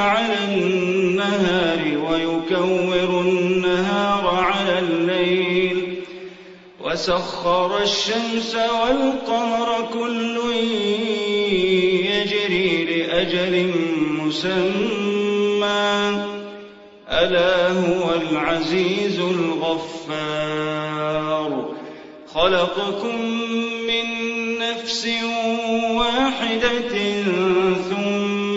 على النهار ويكور النهار على الليل. وسخر الشمس والقمر كل يجري لأجل مسمى. ألا هو العزيز الغفار. خلقكم من نفس واحدة ثم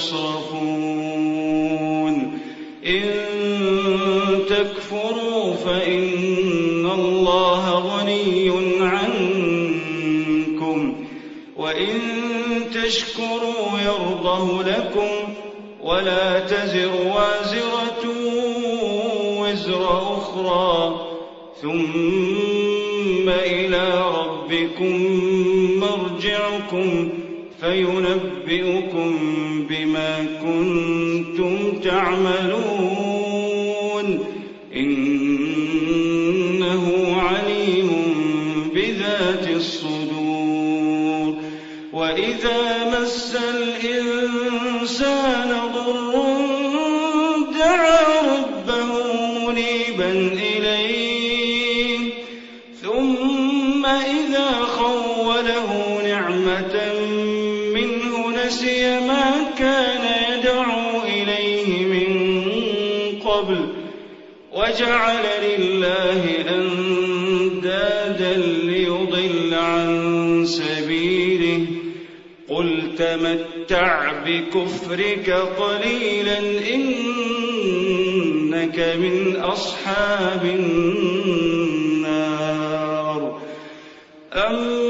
تصرفون إن تكفروا فإن الله غني عنكم. وإن تشكروا يرضه لكم. ولا تزر وازرة وزر أخرى. ثم إلى ربكم مرجعكم. فينبئكم بما كنتم تعملون. وجعل لله أندادا ليضل عن سبيله. قل تمتع بكفرك قليلا إنك من أصحاب النار. أمن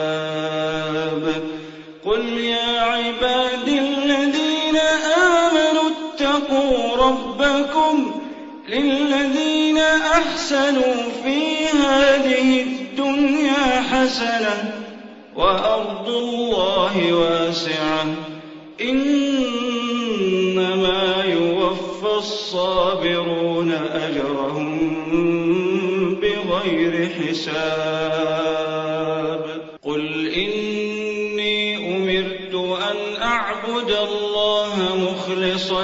أحسنوا في هذه الدنيا حسنة وأرض الله واسعة. إنما يوفى الصابرون أجرهم بغير حساب. قل إني أمرت أن أعبد الله مخلصا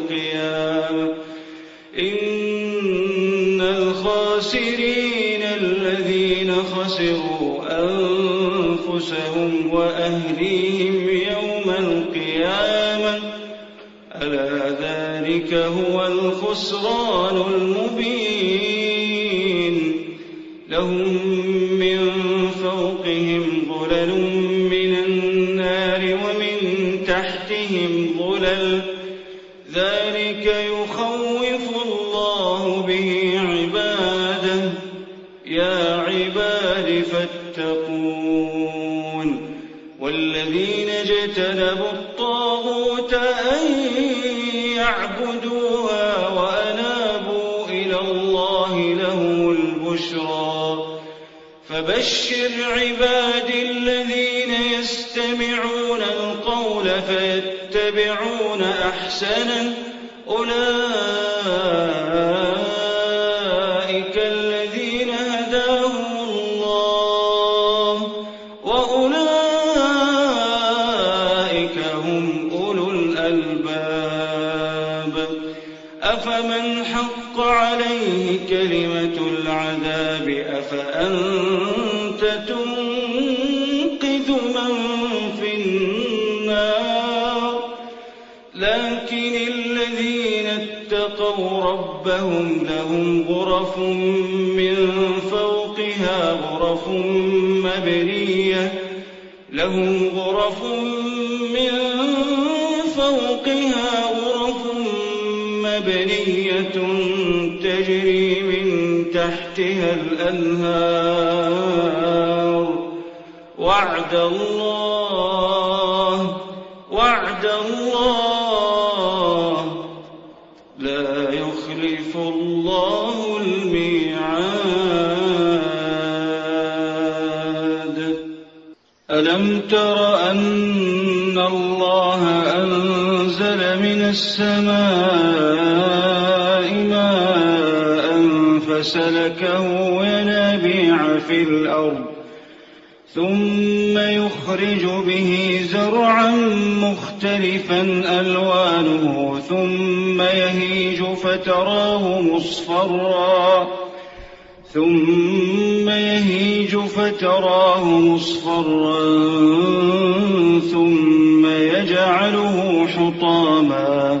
وأهليهم يوم القيامة. ألا ذلك هو الخسران المبين. لهم من فوقهم ظلل من النار ومن تحتهم ظلل. ذلك يخوف الله به عباده. يا عباد فاتقون اجتنبوا الطاغوت أن يعبدوها وأنابوا إلى الله لهم البشرى. فبشر عبادي الذين يستمعون القول فيتبعون أحسنه. أولئك أفأنت تنقذ من في النار. لكن الذين اتقوا ربهم لهم غرف من فوقها غرف مبنية. لهم غرف من فوقها غرف مبنية تجري تحتها الأنهار. وعد الله وعد الله. لا يخلف الله الميعاد. ألم تر أن الله أنزل من السماء فسلكه ينابيع في الأرض ثم يخرج به زرعا مختلفا ألوانه ثم يهيج فتراه مصفرا ثم يهيج فتراه مصفرا ثم يجعله حطاما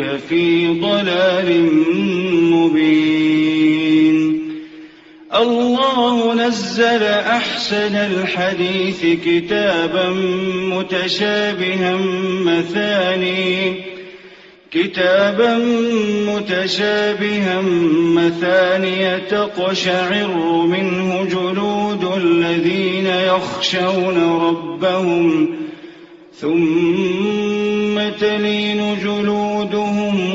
أولئك في ضلال مبين. الله نزل أحسن الحديث كتابا متشابها مثاني. كتابا متشابها مثانية تقشعر منه جلود الذين يخشون ربهم ثم تلين جلودهم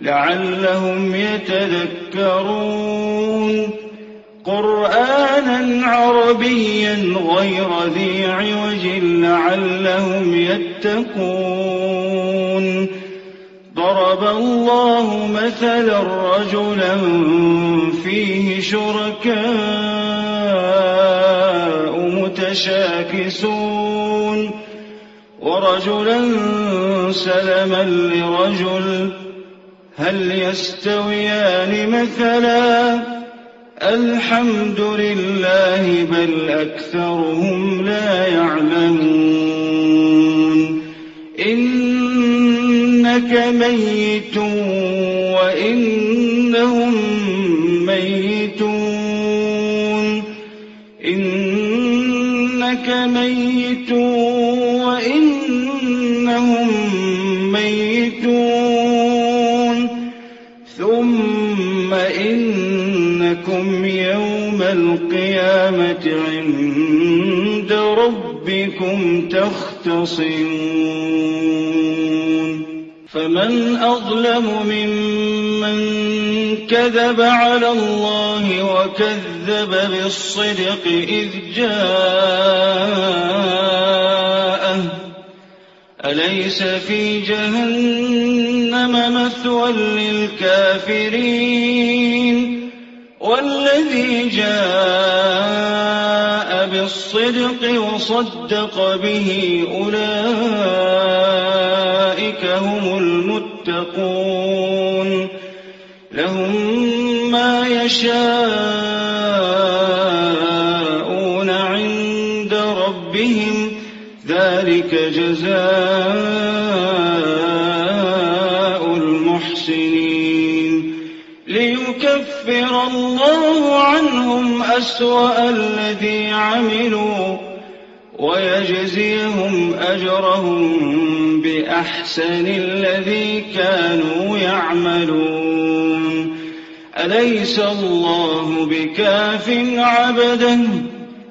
لعلهم يتذكرون قرآنا عربيا غير ذي عوج لعلهم يتقون ضرب الله مثلا رجلا فيه شركاء متشاكسون ورجلا سلما لرجل هل يستويان مثلا الحمد لله بل أكثرهم لا يعلمون إنك ميت وإنهم ميتون إنك ميت ثم إنكم يوم القيامة عند ربكم تختصمون. فمن أظلم ممن كذب على الله وكذب بالصدق إذ جاءه أليس في جهنم مثوى للكافرين؟ والذي جاء بالصدق وصدق به أولئك هم المتقون. لهم ما يشاءون ليكفر الله عنهم أسوأ الذي عملوا ويجزيهم أجرهم بأحسن الذي كانوا يعملون. أليس الله بكاف عبدا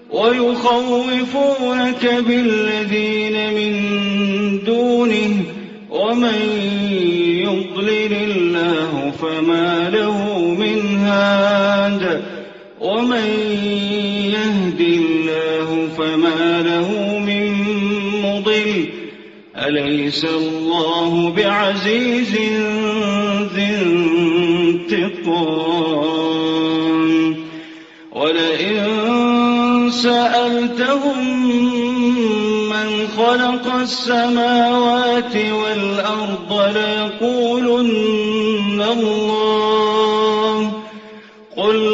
ويخوفونك بالذين من دونه ومن يضلل الله فما له هاد ومن يهد الله فما له من مضل. أليس الله بعزيز ذي انتقام؟ ولئن سألتهم من خلق السماوات والأرض ليقولن الله.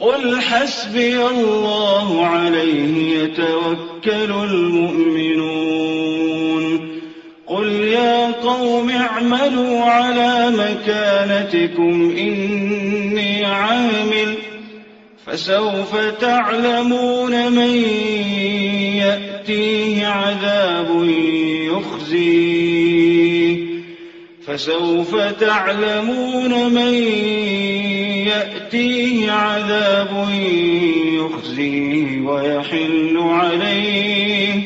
قل حسبي الله عليه يتوكل المؤمنون. قل يا قوم اعملوا على مكانتكم إني عامل. فسوف تعلمون من يأتيه عذاب يخزيه. فسوف تعلمون من يأتيه عذاب يخزيه ويحل عليه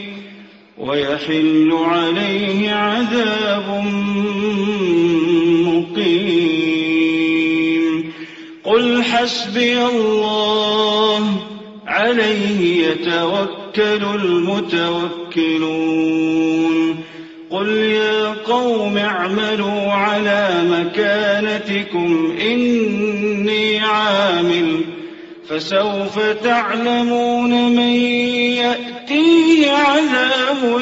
ويحل عليه عذاب مقيم. قل حسبي الله عليه يتوكل المتوكلون. قل يا قوم اعملوا على مكانتكم إني عامل فسوف تعلمون من يأتيه عذاب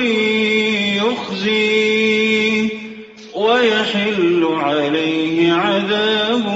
يخزيه ويحل عليه عذاب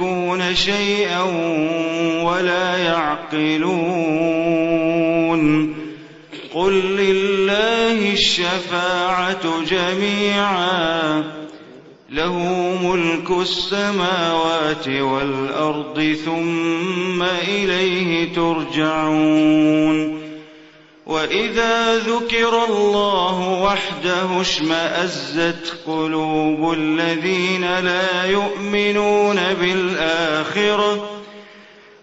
يملكون شيئا ولا يعقلون. قل لله الشفاعة جميعا له ملك السماوات والأرض ثم إليه ترجعون. وإذا ذكر الله وحده اشمأزت قلوب الذين لا يؤمنون بالآخرة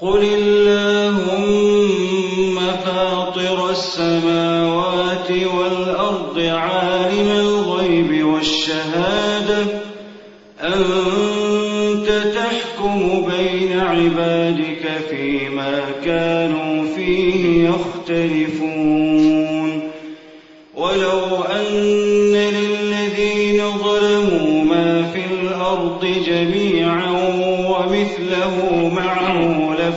قل اللهم فاطر السماوات والأرض عالم الغيب والشهادة أنت تحكم بين عبادك فيما كانوا فيه يختلفون ولو أن للذين ظلموا ما في الأرض جميعا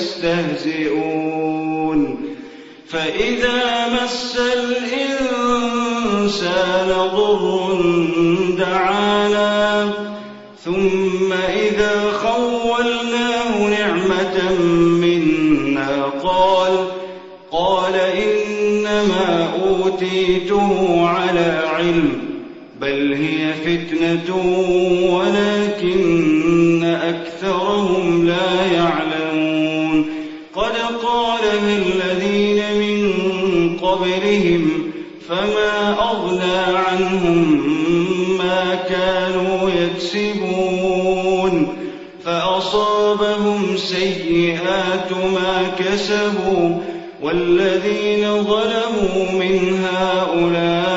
يستهزئون. فإذا مس الإنسان ضر دعانا ثم إذا خولناه نعمة منا قال قال إنما أوتيته على علم بل هي فتنة قد قالها الذين من قبلهم فما أغنى عنهم ما كانوا يكسبون فأصابهم سيئات ما كسبوا والذين ظلموا من هؤلاء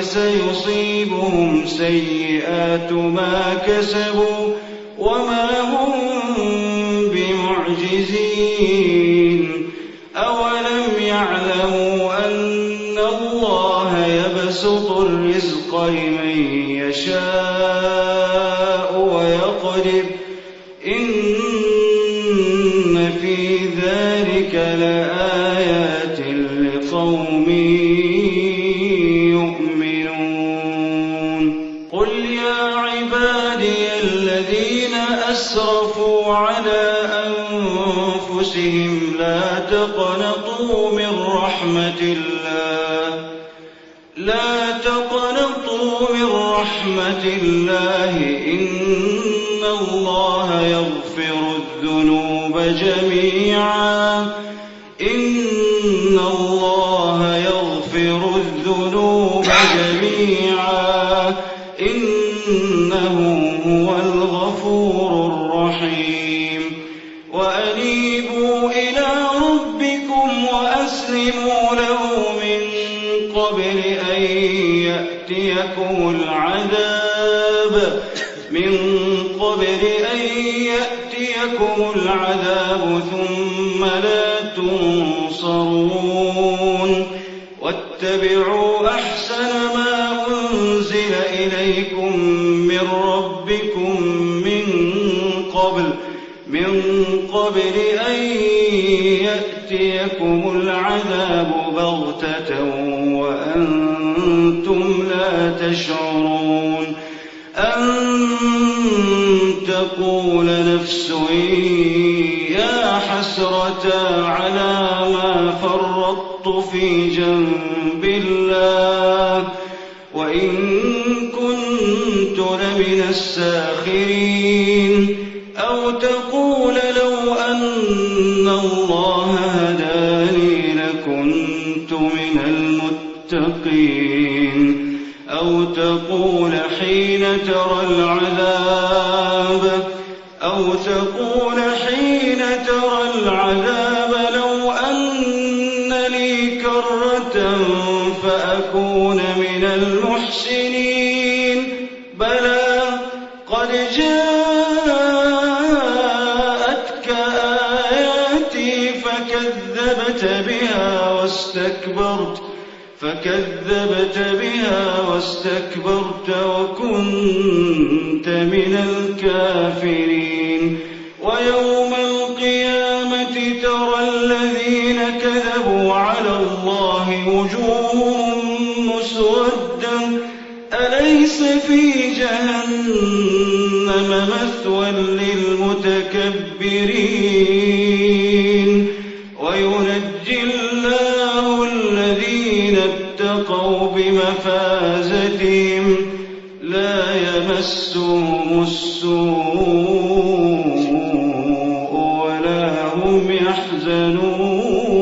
سيصيبهم سيئات ما كسبوا الذين أسرفوا على أنفسهم لا تقنطوا من رحمة الله. لا تقنطوا من رحمة الله. إن الله يغفر الذنوب جميعا. يأتيكم العذاب ثم لا تنصرون واتبعوا أحسن ما أنزل إليكم من ربكم من قبل من قبل أن يأتيكم العذاب بغتة وأنتم لا تشعرون. أن تقول نفس يا حسرة على ما فرطت في جنب الله. وإن كنت لمن الساخرين. أو تقول لو أن الله هداني لكنت من المتقين. أو تقول حين ترى العذاب فأكون من المحسنين. بلى قد جاءتك آياتي فكذبت بها واستكبرت فكذبت بها واستكبرت وكنت من الكافرين. ويوم وجوههم مسودا أليس في جهنم مثوى للمتكبرين؟ وينجي الله الذين اتقوا بمفازتهم لا يمسهم السوء ولا هم يحزنون.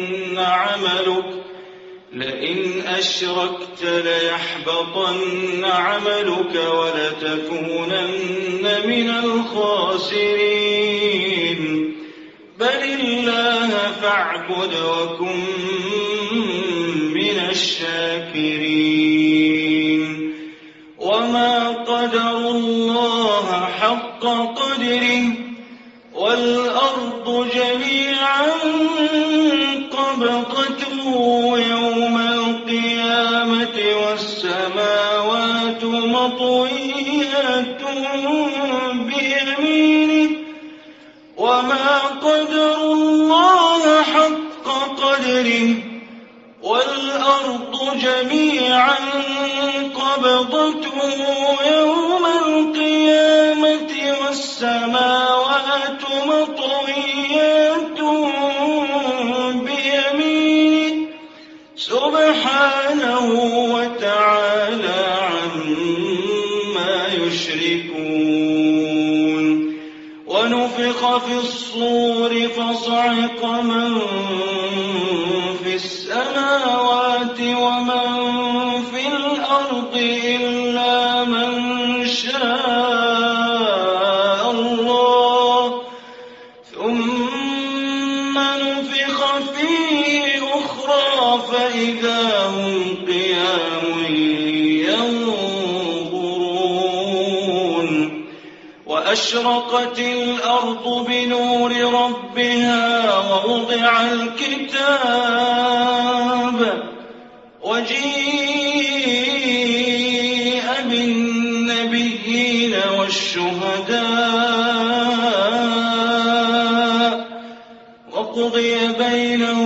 ليحبطن عملك لئن أشركت ليحبطن عملك ولتكونن من الخاسرين. بل الله فاعبد وكن من الشاكرين. وما قدروا الله حق قدره والأرض جميعا جميعا قبضته يوم القيامة والسماوات مطوية الكتاب وجيء بالنبيين والشهداء وقضي بينهم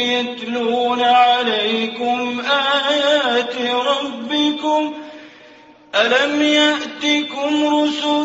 يتلون عليكم آيات ربكم ألم يأتكم رسل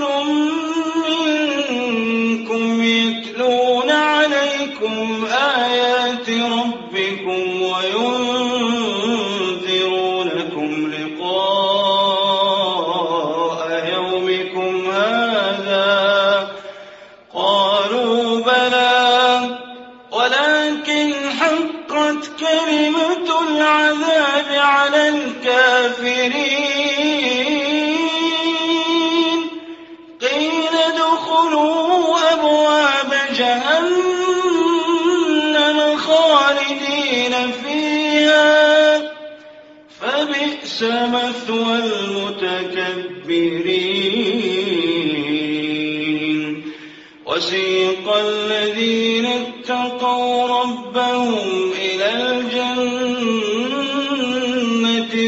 سيق الذين اتقوا ربهم إلى الجنة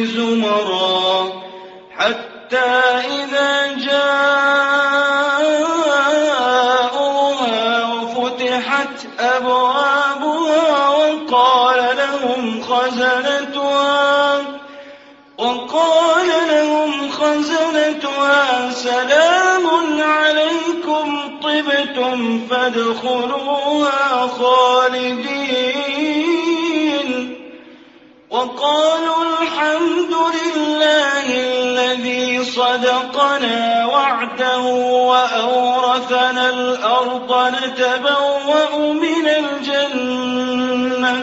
زمرا حتى ادخلوها خالدين. وقالوا الحمد لله الذي صدقنا وعده وأورثنا الأرض نتبوأ من الجنة.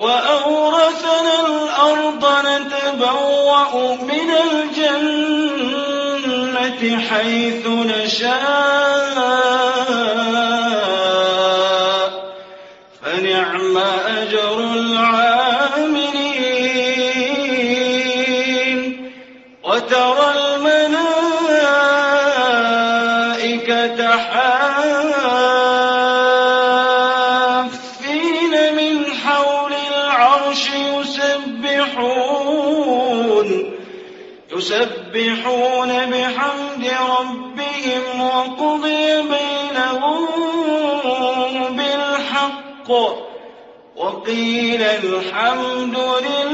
وأورثنا الأرض نتبوأ من الجنة. حيث نشاء. الحمد لله